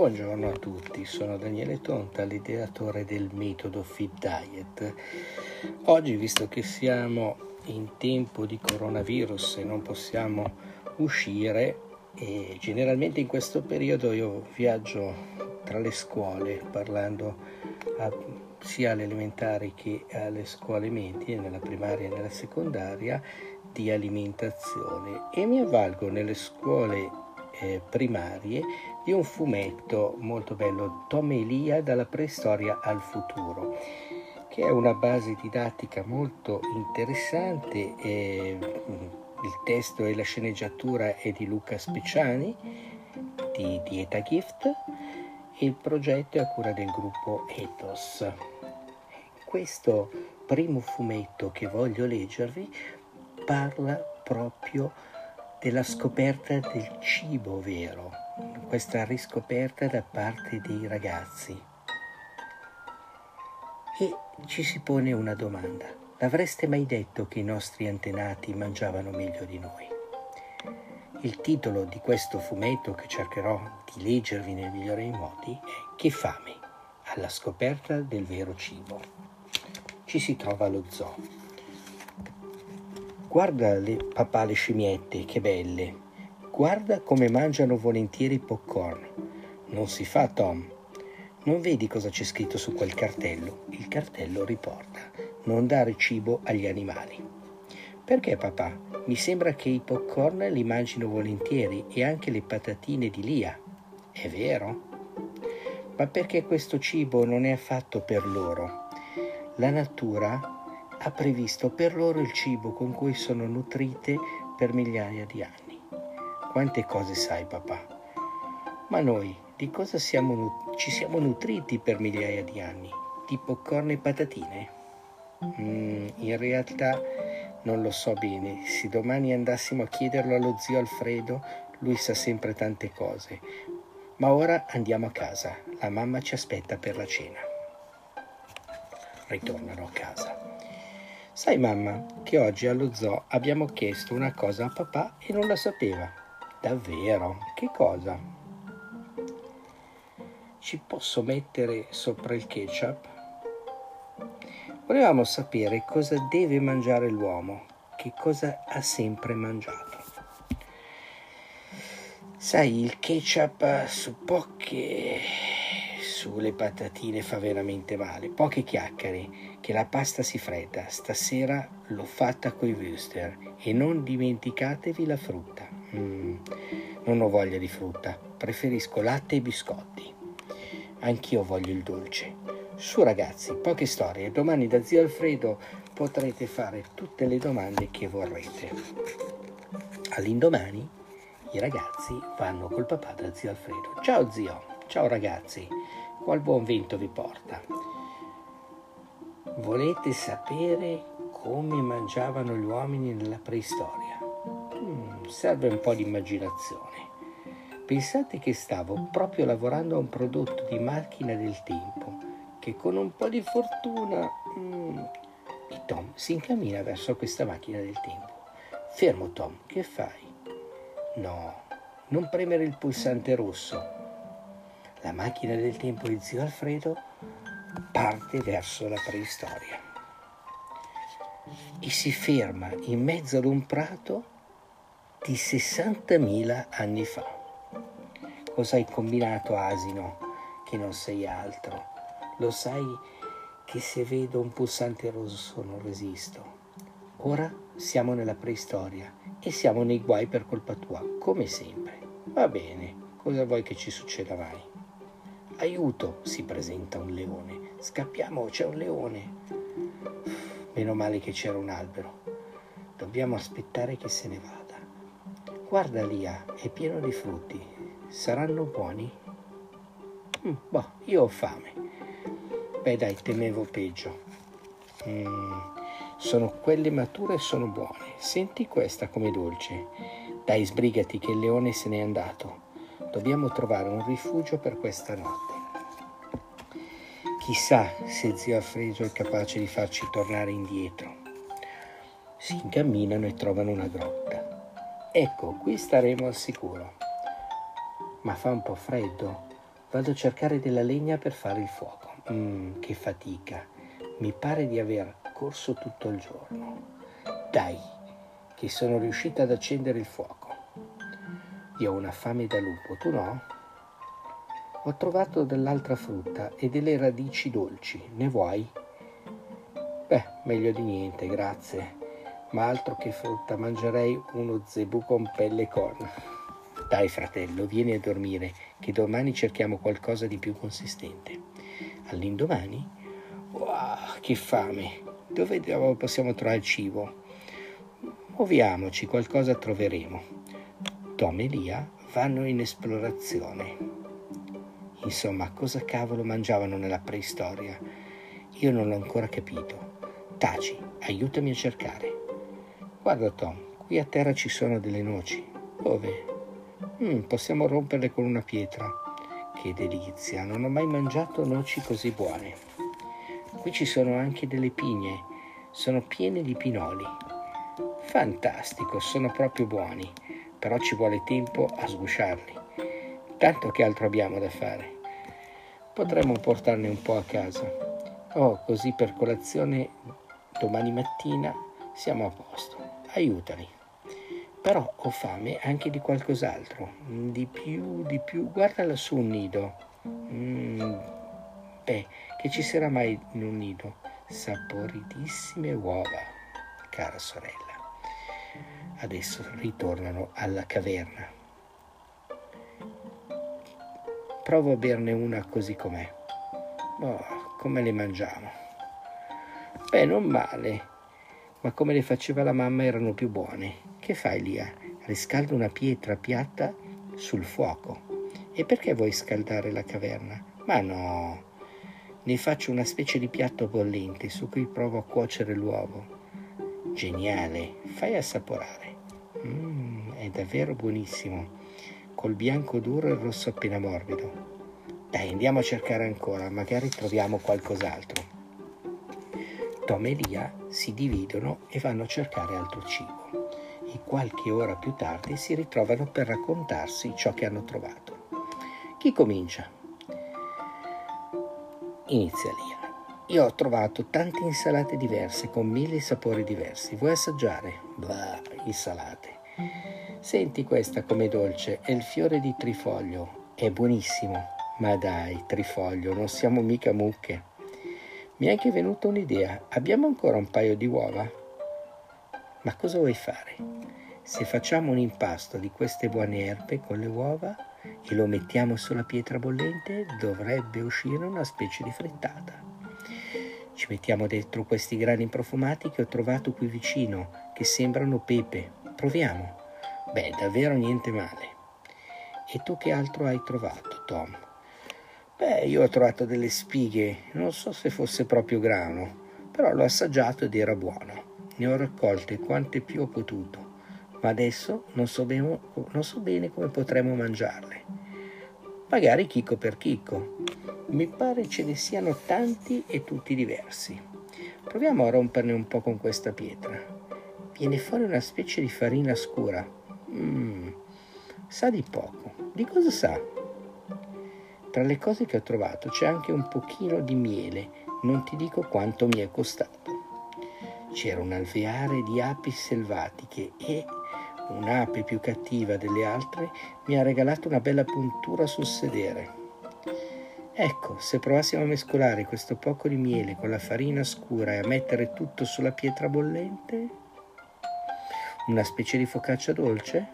Buongiorno a tutti, sono Daniele Tonta, l'ideatore del metodo Fit Diet. Oggi, visto che siamo in tempo di coronavirus e non possiamo uscire, e generalmente in questo periodo io viaggio tra le scuole parlando a, sia alle elementari che alle scuole medie, nella primaria e nella secondaria, di alimentazione e mi avvalgo nelle scuole eh, primarie di un fumetto molto bello, Tom Elia dalla preistoria al futuro, che è una base didattica molto interessante. Eh, il testo e la sceneggiatura è di Luca Speciani di Dieta Gift e il progetto è a cura del gruppo Ethos. Questo primo fumetto che voglio leggervi parla proprio della scoperta del cibo vero, questa riscoperta da parte dei ragazzi. E ci si pone una domanda. L'avreste mai detto che i nostri antenati mangiavano meglio di noi? Il titolo di questo fumetto che cercherò di leggervi nel migliore dei modi è Che fame, alla scoperta del vero cibo. Ci si trova allo zoo Guarda le papà le scimmiette, che belle. Guarda come mangiano volentieri i popcorn. Non si fa, Tom. Non vedi cosa c'è scritto su quel cartello? Il cartello riporta non dare cibo agli animali. Perché papà? Mi sembra che i popcorn li mangino volentieri e anche le patatine di Lia. È vero? Ma perché questo cibo non è affatto per loro? La natura ha previsto per loro il cibo con cui sono nutrite per migliaia di anni. Quante cose sai, papà? Ma noi di cosa siamo, ci siamo nutriti per migliaia di anni? Di popcorn e patatine? Mm, in realtà non lo so bene. Se domani andassimo a chiederlo allo zio Alfredo, lui sa sempre tante cose. Ma ora andiamo a casa. La mamma ci aspetta per la cena. Ritornano a casa. Sai mamma che oggi allo zoo abbiamo chiesto una cosa a papà e non la sapeva. Davvero? Che cosa? Ci posso mettere sopra il ketchup? Volevamo sapere cosa deve mangiare l'uomo, che cosa ha sempre mangiato. Sai, il ketchup su poche sulle patatine fa veramente male. Poche chiacchiere, che la pasta si fredda. Stasera l'ho fatta coi Wüster e non dimenticatevi la frutta. Mm, non ho voglia di frutta, preferisco latte e biscotti. Anch'io voglio il dolce. Su ragazzi, poche storie. Domani da zio Alfredo potrete fare tutte le domande che vorrete. All'indomani i ragazzi vanno col papà da zio Alfredo. Ciao zio, ciao ragazzi qual buon vento vi porta. Volete sapere come mangiavano gli uomini nella preistoria? Serve un po' di immaginazione. Pensate che stavo proprio lavorando a un prodotto di macchina del tempo che con un po' di fortuna... E Tom si incammina verso questa macchina del tempo. Fermo Tom, che fai? No, non premere il pulsante rosso, la macchina del tempo di zio Alfredo parte verso la preistoria e si ferma in mezzo ad un prato di 60.000 anni fa. Cosa hai combinato, asino, che non sei altro? Lo sai che se vedo un pulsante rosso non resisto. Ora siamo nella preistoria e siamo nei guai per colpa tua, come sempre. Va bene, cosa vuoi che ci succeda mai? Aiuto, si presenta un leone. Scappiamo, c'è un leone. Meno male che c'era un albero. Dobbiamo aspettare che se ne vada. Guarda Lia, è pieno di frutti. Saranno buoni? Mm, boh, io ho fame. Beh dai, temevo peggio. Mm, sono quelle mature e sono buone. Senti questa come dolce. Dai, sbrigati che il leone se n'è andato. Dobbiamo trovare un rifugio per questa notte. Chissà se zio Alfredo è capace di farci tornare indietro. Si incamminano e trovano una grotta. Ecco, qui staremo al sicuro. Ma fa un po' freddo. Vado a cercare della legna per fare il fuoco. Mmm, che fatica. Mi pare di aver corso tutto il giorno. Dai, che sono riuscita ad accendere il fuoco. Io ho una fame da lupo, tu no? Ho trovato dell'altra frutta e delle radici dolci. Ne vuoi? Beh, meglio di niente, grazie. Ma altro che frutta, mangerei uno zebù con pelle e corna. Dai, fratello, vieni a dormire, che domani cerchiamo qualcosa di più consistente. All'indomani? Wow, che fame! Dove possiamo trovare il cibo? Muoviamoci, qualcosa troveremo. Tom e Lia vanno in esplorazione. Insomma, cosa cavolo mangiavano nella preistoria? Io non l'ho ancora capito. Taci, aiutami a cercare. Guarda Tom, qui a terra ci sono delle noci. Dove? Mm, possiamo romperle con una pietra. Che delizia, non ho mai mangiato noci così buone. Qui ci sono anche delle pigne, sono piene di pinoli. Fantastico, sono proprio buoni, però ci vuole tempo a sgusciarli. Tanto che altro abbiamo da fare. Potremmo portarne un po' a casa. Oh, così per colazione domani mattina siamo a posto aiutami. Però ho fame anche di qualcos'altro, di più, di più. Guarda lassù un nido. Mm, beh, che ci sarà mai in un nido? Saporitissime uova, cara sorella. Adesso ritornano alla caverna. Provo a berne una così com'è. Oh, come le mangiamo? Beh, non male ma come le faceva la mamma erano più buone. Che fai, Lia? Riscalda una pietra piatta sul fuoco. E perché vuoi scaldare la caverna? Ma no, ne faccio una specie di piatto bollente su cui provo a cuocere l'uovo. Geniale, fai assaporare. Mmm, è davvero buonissimo, col bianco duro e il rosso appena morbido. Dai, andiamo a cercare ancora, magari troviamo qualcos'altro. Tom e Lia si dividono e vanno a cercare altro cibo e qualche ora più tardi si ritrovano per raccontarsi ciò che hanno trovato. Chi comincia? Inizia Lia. Io ho trovato tante insalate diverse con mille sapori diversi. Vuoi assaggiare? Bah, insalate. Senti questa come dolce, è il fiore di trifoglio. È buonissimo. Ma dai, trifoglio, non siamo mica mucche. Mi è anche venuta un'idea. Abbiamo ancora un paio di uova? Ma cosa vuoi fare? Se facciamo un impasto di queste buone erbe con le uova e lo mettiamo sulla pietra bollente, dovrebbe uscire una specie di frittata. Ci mettiamo dentro questi grani profumati che ho trovato qui vicino, che sembrano pepe. Proviamo. Beh, davvero niente male. E tu che altro hai trovato, Tom? Beh, io ho trovato delle spighe, non so se fosse proprio grano, però l'ho assaggiato ed era buono. Ne ho raccolte quante più ho potuto, ma adesso non so bene, non so bene come potremo mangiarle. Magari chicco per chicco. Mi pare ce ne siano tanti e tutti diversi. Proviamo a romperne un po' con questa pietra. Viene fuori una specie di farina scura. Mmm, sa di poco. Di cosa sa? Tra le cose che ho trovato c'è anche un pochino di miele, non ti dico quanto mi è costato. C'era un alveare di api selvatiche e un'ape più cattiva delle altre mi ha regalato una bella puntura sul sedere. Ecco, se provassimo a mescolare questo poco di miele con la farina scura e a mettere tutto sulla pietra bollente, una specie di focaccia dolce?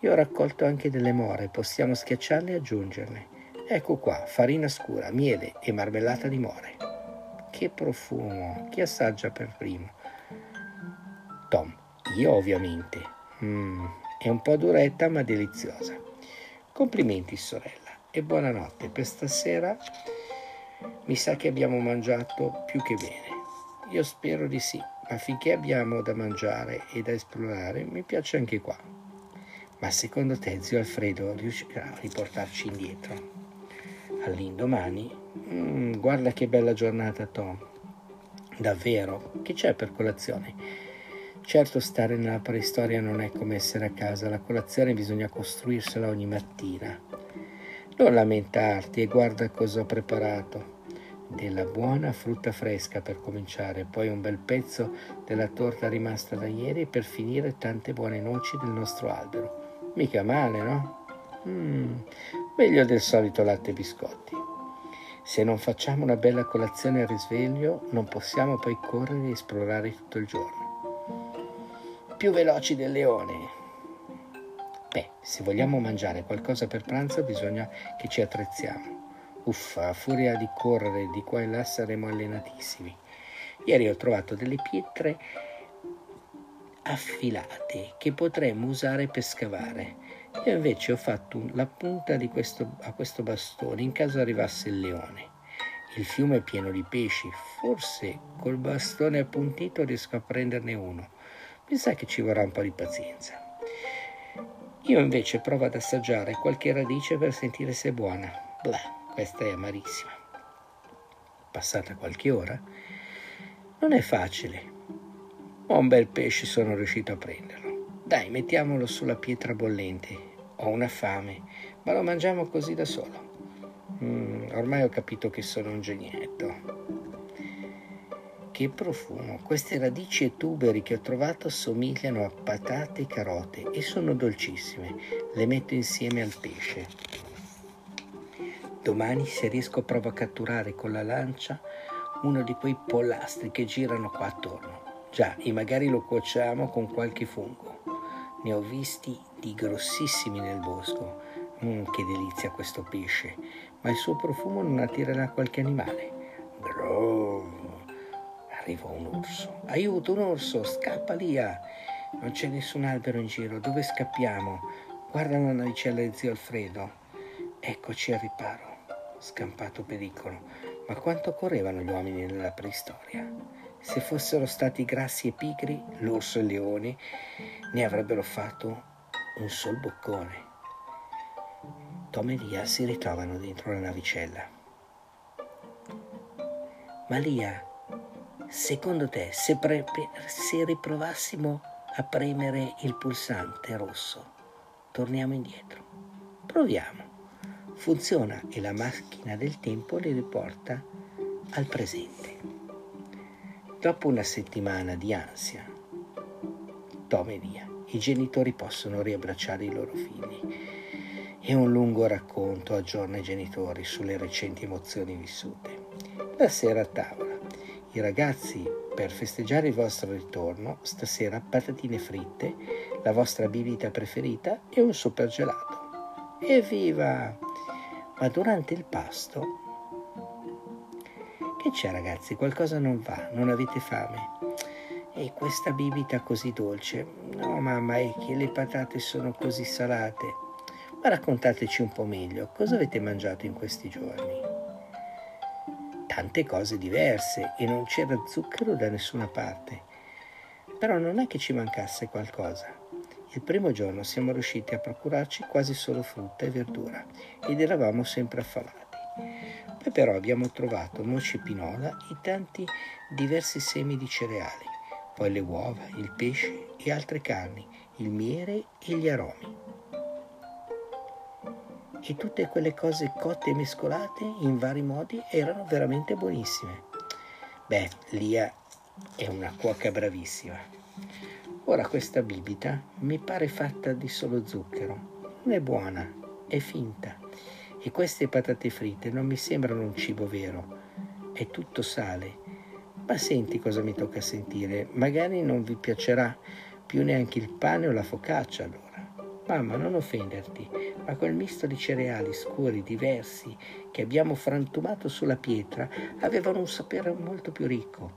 Io ho raccolto anche delle more, possiamo schiacciarle e aggiungerle. Ecco qua, farina scura, miele e marmellata di more. Che profumo! Chi assaggia per primo? Tom, io ovviamente. Mm, è un po' duretta ma deliziosa. Complimenti sorella e buonanotte. Per stasera mi sa che abbiamo mangiato più che bene. Io spero di sì, ma finché abbiamo da mangiare e da esplorare mi piace anche qua. Ma secondo te zio Alfredo riuscirà a riportarci indietro? All'indomani, mm, guarda che bella giornata Tom. Davvero, che c'è per colazione? Certo stare nella preistoria non è come essere a casa, la colazione bisogna costruirsela ogni mattina. Non lamentarti e guarda cosa ho preparato. Della buona frutta fresca per cominciare, poi un bel pezzo della torta rimasta da ieri e per finire tante buone noci del nostro albero. Mica male, no? Mm, meglio del solito latte e biscotti. Se non facciamo una bella colazione al risveglio, non possiamo poi correre e esplorare tutto il giorno. Più veloci del leone, Beh, se vogliamo mangiare qualcosa per pranzo bisogna che ci attrezziamo. Uffa, a furia di correre di qua e là saremo allenatissimi. Ieri ho trovato delle pietre affilate che potremmo usare per scavare. Io invece ho fatto la punta questo, a questo bastone in caso arrivasse il leone. Il fiume è pieno di pesci, forse col bastone appuntito riesco a prenderne uno. Mi sa che ci vorrà un po' di pazienza. Io invece provo ad assaggiare qualche radice per sentire se è buona. Blah, questa è amarissima. Passata qualche ora, non è facile. Ho un bel pesce, sono riuscito a prenderlo. Dai, mettiamolo sulla pietra bollente. Ho una fame, ma lo mangiamo così da solo. Mm, ormai ho capito che sono un genietto. Che profumo! Queste radici e tuberi che ho trovato somigliano a patate e carote e sono dolcissime. Le metto insieme al pesce. Domani, se riesco, provo a catturare con la lancia uno di quei pollastri che girano qua attorno. Già, e magari lo cuociamo con qualche fungo. Ne ho visti di grossissimi nel bosco. Mm, che delizia questo pesce! Ma il suo profumo non attirerà qualche animale. Grosso! Arriva un orso. Aiuto, un orso, scappa via. Non c'è nessun albero in giro. Dove scappiamo? Guarda la navicella di zio Alfredo. Eccoci al riparo. Scampato pericolo. Ma quanto correvano gli uomini nella preistoria? Se fossero stati grassi e pigri, l'orso e il leone ne avrebbero fatto un sol boccone. Tom e Lia si ritrovano dentro la navicella. Ma Lia, Secondo te, se, pre- se riprovassimo a premere il pulsante rosso, torniamo indietro? Proviamo. Funziona e la macchina del tempo li riporta al presente. Dopo una settimana di ansia, Tom e Lia, i genitori possono riabbracciare i loro figli e un lungo racconto aggiorna i genitori sulle recenti emozioni vissute. La sera a tavola i ragazzi, per festeggiare il vostro ritorno, stasera patatine fritte, la vostra bibita preferita e un super gelato. Evviva! Ma durante il pasto... Che c'è ragazzi? Qualcosa non va? Non avete fame? E questa bibita così dolce? No mamma, è che le patate sono così salate. Ma raccontateci un po' meglio, cosa avete mangiato in questi giorni? tante cose diverse e non c'era zucchero da nessuna parte. Però non è che ci mancasse qualcosa. Il primo giorno siamo riusciti a procurarci quasi solo frutta e verdura ed eravamo sempre affamati. Poi però abbiamo trovato noci pinola e tanti diversi semi di cereali, poi le uova, il pesce e altre carni, il miele e gli aromi e tutte quelle cose cotte e mescolate in vari modi erano veramente buonissime. Beh, Lia è una cuoca bravissima. Ora questa bibita mi pare fatta di solo zucchero. Non è buona, è finta. E queste patate fritte non mi sembrano un cibo vero. È tutto sale. Ma senti cosa mi tocca sentire. Magari non vi piacerà più neanche il pane o la focaccia allora. Mamma, non offenderti, ma quel misto di cereali scuri, diversi, che abbiamo frantumato sulla pietra, avevano un sapore molto più ricco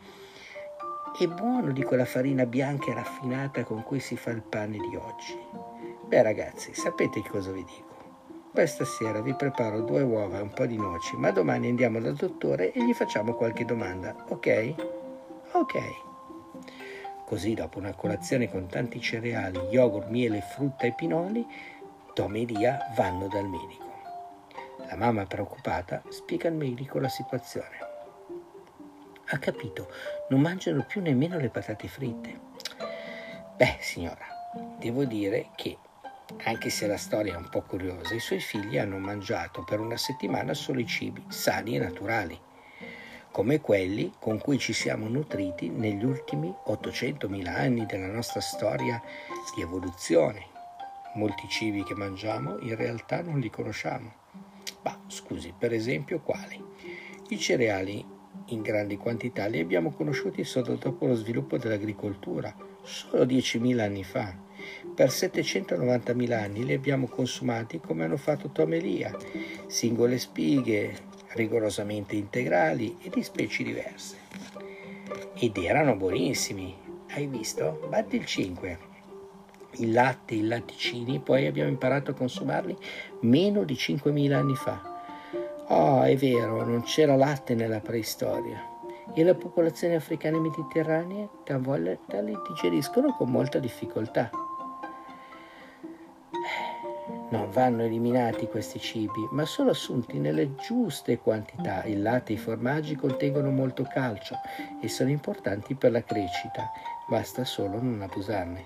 e buono di quella farina bianca e raffinata con cui si fa il pane di oggi. Beh ragazzi, sapete cosa vi dico? Questa sera vi preparo due uova e un po' di noci, ma domani andiamo dal dottore e gli facciamo qualche domanda, ok? Ok. Così, dopo una colazione con tanti cereali, yogurt, miele, frutta e pinoli, Tom e Lia vanno dal medico. La mamma, preoccupata, spiega al medico la situazione. Ha capito, non mangiano più nemmeno le patate fritte. Beh, signora, devo dire che anche se la storia è un po' curiosa, i suoi figli hanno mangiato per una settimana solo i cibi sani e naturali, come quelli con cui ci siamo nutriti negli ultimi 800.000 anni della nostra storia di evoluzione. Molti cibi che mangiamo in realtà non li conosciamo. Ma scusi, per esempio quali? I cereali in grandi quantità li abbiamo conosciuti solo dopo lo sviluppo dell'agricoltura, solo 10.000 anni fa. Per 790.000 anni li abbiamo consumati come hanno fatto Tom e Lia, singole spighe, rigorosamente integrali e di specie diverse. Ed erano buonissimi. Hai visto? Batti il 5 il latte, i latticini, poi abbiamo imparato a consumarli meno di 5.000 anni fa. Oh, è vero, non c'era latte nella preistoria. E le popolazioni africane mediterranee talvolta li digeriscono con molta difficoltà. Non vanno eliminati questi cibi, ma solo assunti nelle giuste quantità. Il latte e i formaggi contengono molto calcio e sono importanti per la crescita, basta solo non abusarne.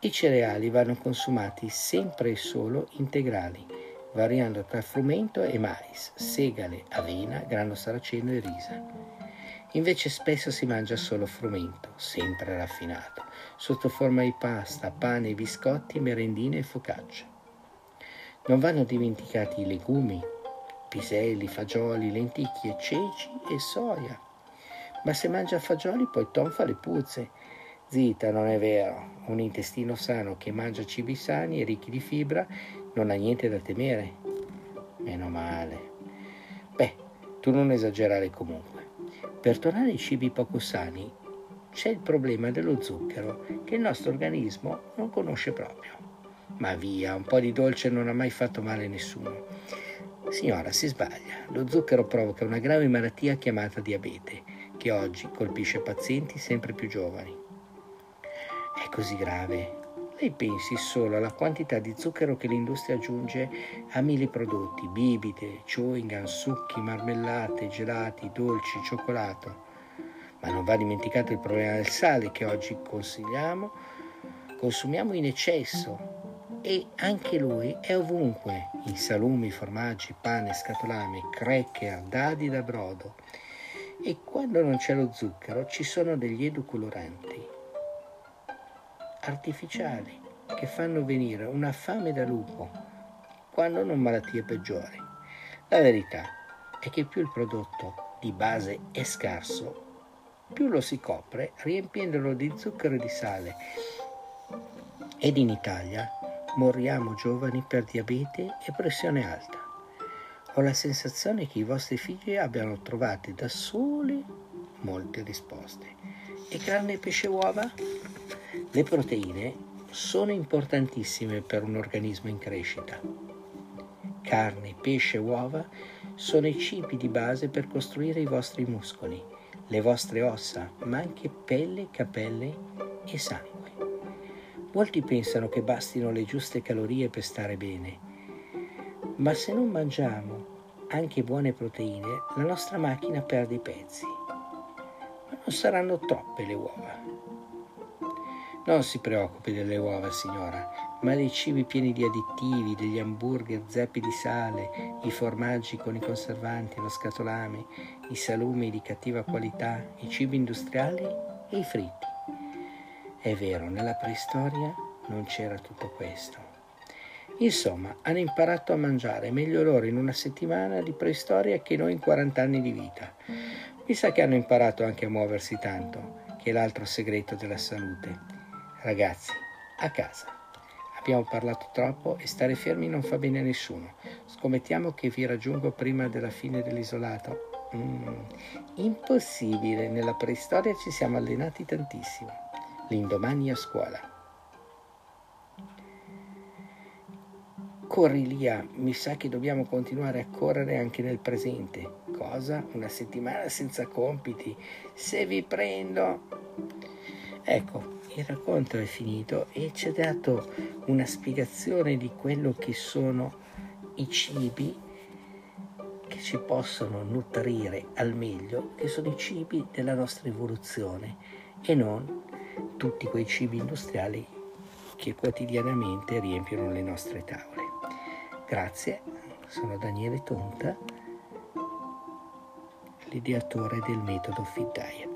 I cereali vanno consumati sempre e solo integrali, variando tra frumento e mais, segale, avena, grano saraceno e risa. Invece spesso si mangia solo frumento, sempre raffinato, sotto forma di pasta, pane, biscotti, merendine e focaccia. Non vanno dimenticati i legumi, piselli, fagioli, lenticchie, ceci e soia. Ma se mangia fagioli poi tonfa le puzze Zita, non è vero. Un intestino sano che mangia cibi sani e ricchi di fibra non ha niente da temere. Meno male. Beh, tu non esagerare comunque. Per tornare ai cibi poco sani c'è il problema dello zucchero che il nostro organismo non conosce proprio. Ma via, un po' di dolce non ha mai fatto male a nessuno. Signora, si sbaglia. Lo zucchero provoca una grave malattia chiamata diabete, che oggi colpisce pazienti sempre più giovani. È così grave. Lei pensi solo alla quantità di zucchero che l'industria aggiunge a mille prodotti, bibite, chewing gum, succhi, marmellate, gelati, dolci, cioccolato. Ma non va dimenticato il problema del sale che oggi consigliamo, consumiamo in eccesso e anche lui è ovunque, in salumi, formaggi, pane, scatolame, cracker, dadi da brodo. E quando non c'è lo zucchero ci sono degli edulcoranti artificiali che fanno venire una fame da lupo, quando non malattie peggiori. La verità è che più il prodotto di base è scarso, più lo si copre riempiendolo di zucchero e di sale. Ed in Italia moriamo giovani per diabete e pressione alta. Ho la sensazione che i vostri figli abbiano trovato da soli molte risposte. E carne, pesce, uova? Le proteine sono importantissime per un organismo in crescita. Carne, pesce, uova sono i cibi di base per costruire i vostri muscoli, le vostre ossa, ma anche pelle, capelli e sangue. Molti pensano che bastino le giuste calorie per stare bene, ma se non mangiamo anche buone proteine, la nostra macchina perde i pezzi. Ma non saranno troppe le uova. Non si preoccupi delle uova, signora, ma dei cibi pieni di additivi, degli hamburger zeppi di sale, i formaggi con i conservanti, lo scatolame, i salumi di cattiva qualità, i cibi industriali e i fritti. È vero, nella preistoria non c'era tutto questo. Insomma, hanno imparato a mangiare meglio loro in una settimana di preistoria che noi in 40 anni di vita. Mi sa che hanno imparato anche a muoversi tanto, che è l'altro segreto della salute Ragazzi, a casa. Abbiamo parlato troppo e stare fermi non fa bene a nessuno. Scommettiamo che vi raggiungo prima della fine dell'isolato. Mm, impossibile, nella preistoria ci siamo allenati tantissimo. L'indomani a scuola. Corri Lia, mi sa che dobbiamo continuare a correre anche nel presente. Cosa? Una settimana senza compiti? Se vi prendo... Ecco, il racconto è finito e ci ha dato una spiegazione di quello che sono i cibi che ci possono nutrire al meglio, che sono i cibi della nostra evoluzione e non tutti quei cibi industriali che quotidianamente riempiono le nostre tavole. Grazie, sono Daniele Tonta, l'ideatore del metodo Fit Diet.